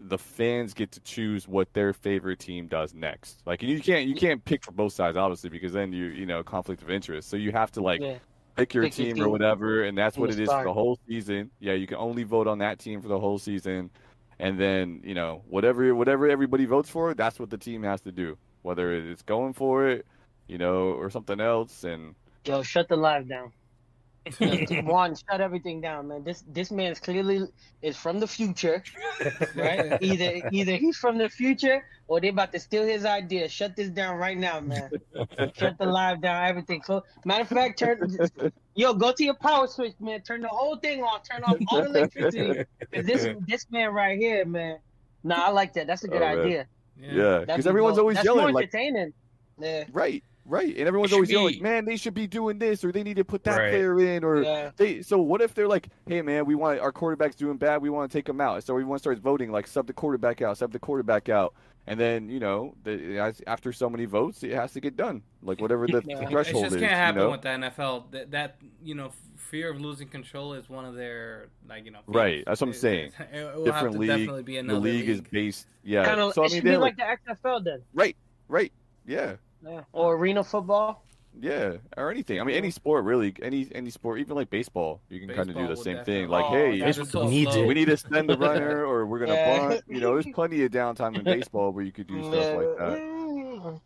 the fans get to choose what their favorite team does next. Like you can't you can't pick for both sides obviously because then you you know conflict of interest. So you have to like yeah. pick your Pick your team or whatever, and that's from what the it is for the whole season. Yeah, you can only vote on that team for the whole season, and then you know whatever whatever everybody votes for, that's what the team has to do, whether it's going for it, you know, or something else. And Yo, shut the live down. One, shut everything down, man. This this man is clearly is from the future, right? either either he's from the future or they about to steal his idea. Shut this down right now, man. shut the live down, everything. So, Matter of fact, turn yo, go to your power switch, man. Turn the whole thing off. Turn off all the electricity. 'Cause this this man right here, man. Nah, I like that. That's a good Oh, idea. yeah, because be everyone's always that's yelling more like. Yeah. right, right, and everyone's should always yelling, be- man, they should be doing this or they need to put that Right. player in or Yeah. they so what if they're like, hey man, we want our quarterback's doing bad, we want to take him out. So everyone starts voting like sub the quarterback out, sub the quarterback out, and then you know, the, after so many votes, it has to get done, like whatever the, Yeah. the It threshold it just is. can't you happen know? with the NFL. That, that you know, fear of losing control is one of their like you know. Right, that's what I'm saying. It, it will Different have to league, definitely be The another league, is based, yeah. Kind of, so I mean, should be like like, the XFL then. right, right, yeah. Yeah. Or arena football. Yeah, or anything. I mean, any sport really, any any sport, even like baseball, you can kind of do the same thing. Like, Oh, hey, that is so needs slow. we need to send the runner, or we're gonna Yeah. bunt. You know, there's plenty of downtime in baseball where you could do stuff like that. that.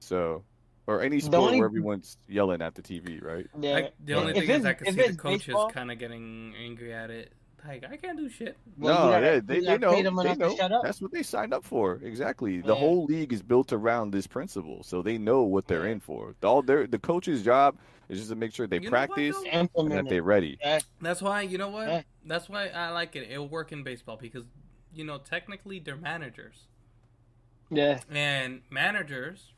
So, or any sport only- where everyone's yelling at the TV, right? Yeah. Like, the only If thing is I can see the it's coaches baseball- kind of getting angry at it. Like I can't do shit. Well, no, gotta- yeah, they, they know. them They enough to know. shut up. That's what they signed up for. Exactly. The Yeah. whole league is built around this principle, so they know what they're in for. All their the coach's job is just to make sure they You practice and that they're ready. That's why you know what? That's why I like it. It'll work in baseball because you know technically they're managers, Yeah. and managers,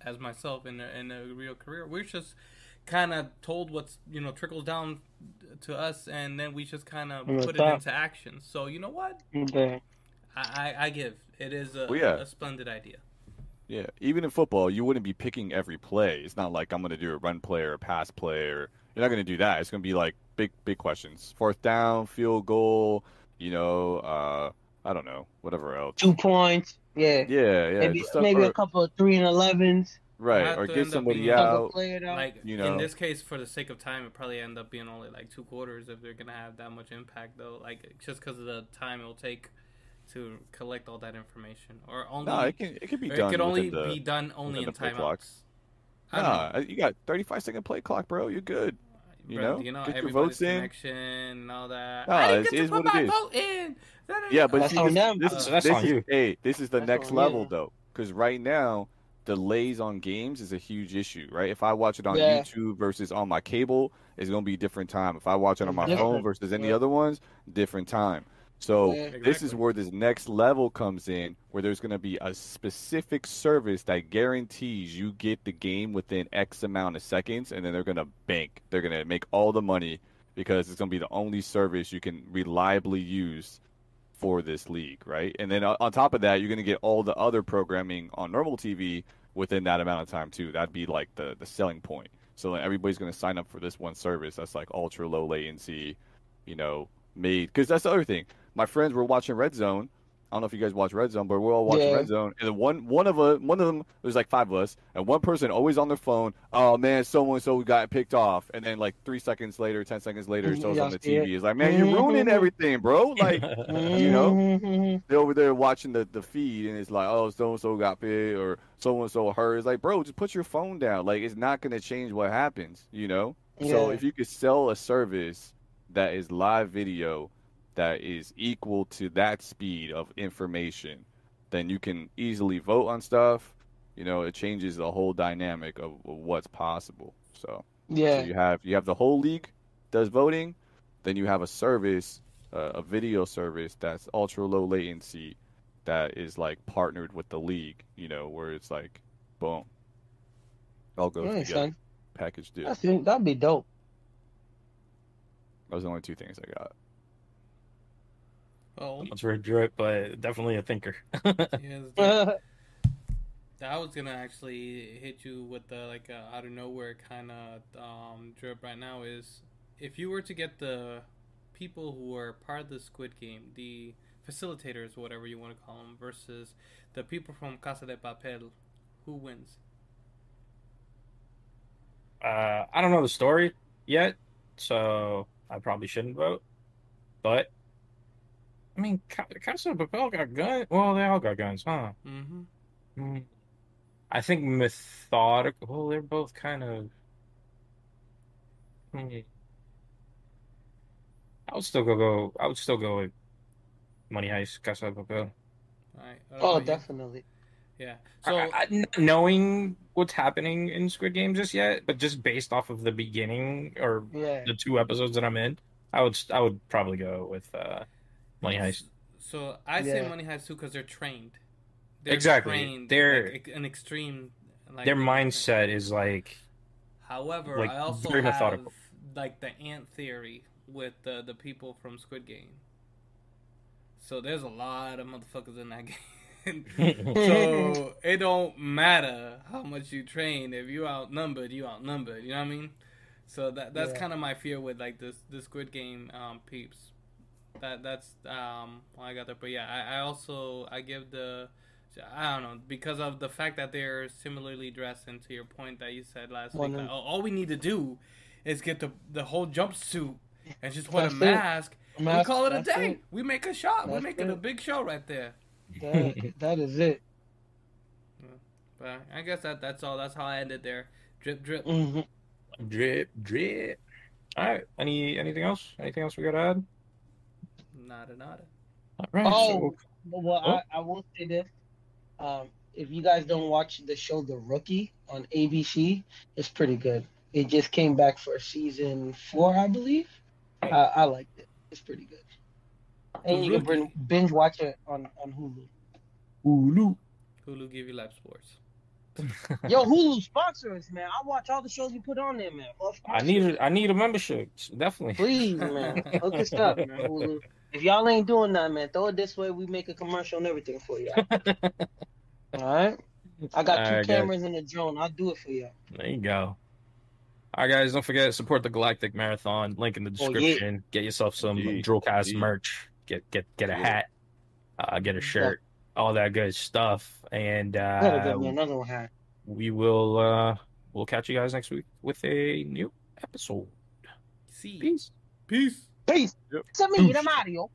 as myself in a, in a real career, we're just kind of told what's you know trickles down to us, and then we just kind of put it into action. So you know what? Okay. I I, I give it is a, Well, yeah. a splendid idea. Yeah, even in football, you wouldn't be picking every play. It's not like I'm going to do a run play or a pass play, or you're not going to do that. It's going to be like big, big questions: fourth down, field goal. You know, uh, I don't know, whatever else. Two points. Yeah. Yeah, yeah, maybe maybe or- a couple of three and elevens. Right, or to get somebody being- out. out. Like you know in this case, for the sake of time, it probably end up being only like two quarters if they're gonna have that much impact, though. Like just because of the time it'll take to collect all that information, or only No, it can it can be done. it could only the, be done only in the play timeouts. clock. I don't Nah, know. Uh, you got 35 second play clock, bro. You're good. you Bro, know, you know, get your votes in. connection and all that. Nah, I didn't it get to is put what it my is. vote in. Yeah, but That's see, this, this, That's- is that's this is you. hey, this is the That's next level you. though, because right now delays on games is a huge issue, right? If I watch it on Yeah. YouTube versus on my cable, it's gonna be a different time. If I watch it on my phone versus any Yeah. other ones, different time. So Yeah. this is where this next level comes in, where there's gonna be a specific service that guarantees you get the game within X amount of seconds, and then they're gonna bank. They're gonna make all the money because it's gonna be the only service you can reliably use for this league, right? And then on top of that, you're going to get all the other programming on normal TV within that amount of time too. That'd be like the the selling point. So everybody's going to sign up for this one service that's like ultra low latency, you know, made because that's the other thing. My friends were watching Red Zone. I don't know if you guys watch Red Zone, but we're all watching Yeah. Red Zone. And then one one of a one of them there's like five of us, and one person always on their phone. Oh man, so and so got picked off, and then like three seconds later, ten seconds later, it shows Y'all on the it? TV. It's like, man, you're ruining Mhm. everything, bro. Like You know? Mhm. they're over there watching the, the feed and it's like, oh, so and so got paid or so and so hurt. It's like, bro, just put your phone down. Like, it's not going to change what happens, you know? So if you could sell a service that is live video that is equal to that speed of information, then you can easily vote on stuff. You know, it changes the whole dynamic of, of what's possible. So, Yeah. so you have you have the whole league does voting, then you have a service, uh, a video service that's ultra low latency, that is like partnered with the league. You know, where it's like, boom, all goes Nice, together, son. package deal. That'd be dope. Those are the only two things I got. Oh, That's very drip, but definitely a thinker. yes. the- I was gonna actually hit you with the like uh, out of nowhere kind of um, drip right now. Is if you were to get the people who are part of the Squid Game, the facilitators, whatever you want to call them, versus the people from Casa de Papel, who wins? uh, I don't know the story yet, so I probably shouldn't vote. But I mean, Ca- Casa de Papel got guns. Well, they all got guns, huh? Mm-hmm. Mm. I think methodical. Well, they're both kind of. Hmm. I would still go go. I would still go with Money Heist, Casa de Papel. Right. oh, definitely. Yeah. So, So I, I- not knowing what's happening in Squid Game just yet, but just based off of the beginning or Yeah. the two episodes that I'm in, I would I would probably go with uh, Money Heist. So I say Yeah. Money Heist too because they're trained. They're Exactly. Trained, They're- like, an extreme. Like, Their mindset is like However, like, I also very have methodical. like the ant theory with the the people from Squid Game. So there's a lot of motherfuckers in that game. so it don't matter how much you train. If you outnumbered, you outnumbered. You know what I mean? So that that's Yeah. kind of my fear with like this the Squid Game um, peeps. That that's um why I got that. But yeah, I, I also I give the I don't know because of the fact that they're similarly dressed. And to your point that you said last One week, of- like, all, all we need to do is get the the whole jumpsuit and just wear a That's it. mask. We Mask- call it a day. it. We make a shot. We're That's making a big show right there. That, that is it. But I guess that that's all. That's how I ended there. Drip, drip. hmm drip drip. All right. Any anything else? Anything else we got to add? Nada, nada. All right. Oh, so- well, Oh. I, I will say this. Um, if you guys don't watch the show The Rookie on ABC, it's pretty good. It just came back for season four, I believe. I, I liked it. It's pretty good. And you can binge watch it on, on Hulu. Hulu. Hulu give you live sports. Yo, Hulu sponsor us, man. I watch all the shows you put on there, man. I need a, I need a membership. Definitely. Please, man. Hook us up, man. Hulu. If y'all ain't doing that, man, throw it this way. We make a commercial and everything for you. All right. I got two All right, guys. cameras and a drone. I'll do it for you. There you go. All right, guys, don't forget to support the Galactic Marathon. Link in the Oh, yeah. description. Get yourself some Indeed. Drillcast Indeed. merch. Get get get a hat. Uh, get a shirt. All that good stuff. And Gotta uh, get me another one. Hat. we will uh, we'll catch you guys next week with a new episode. See. Peace. Peace. Peace. Yep. Send me the Mario.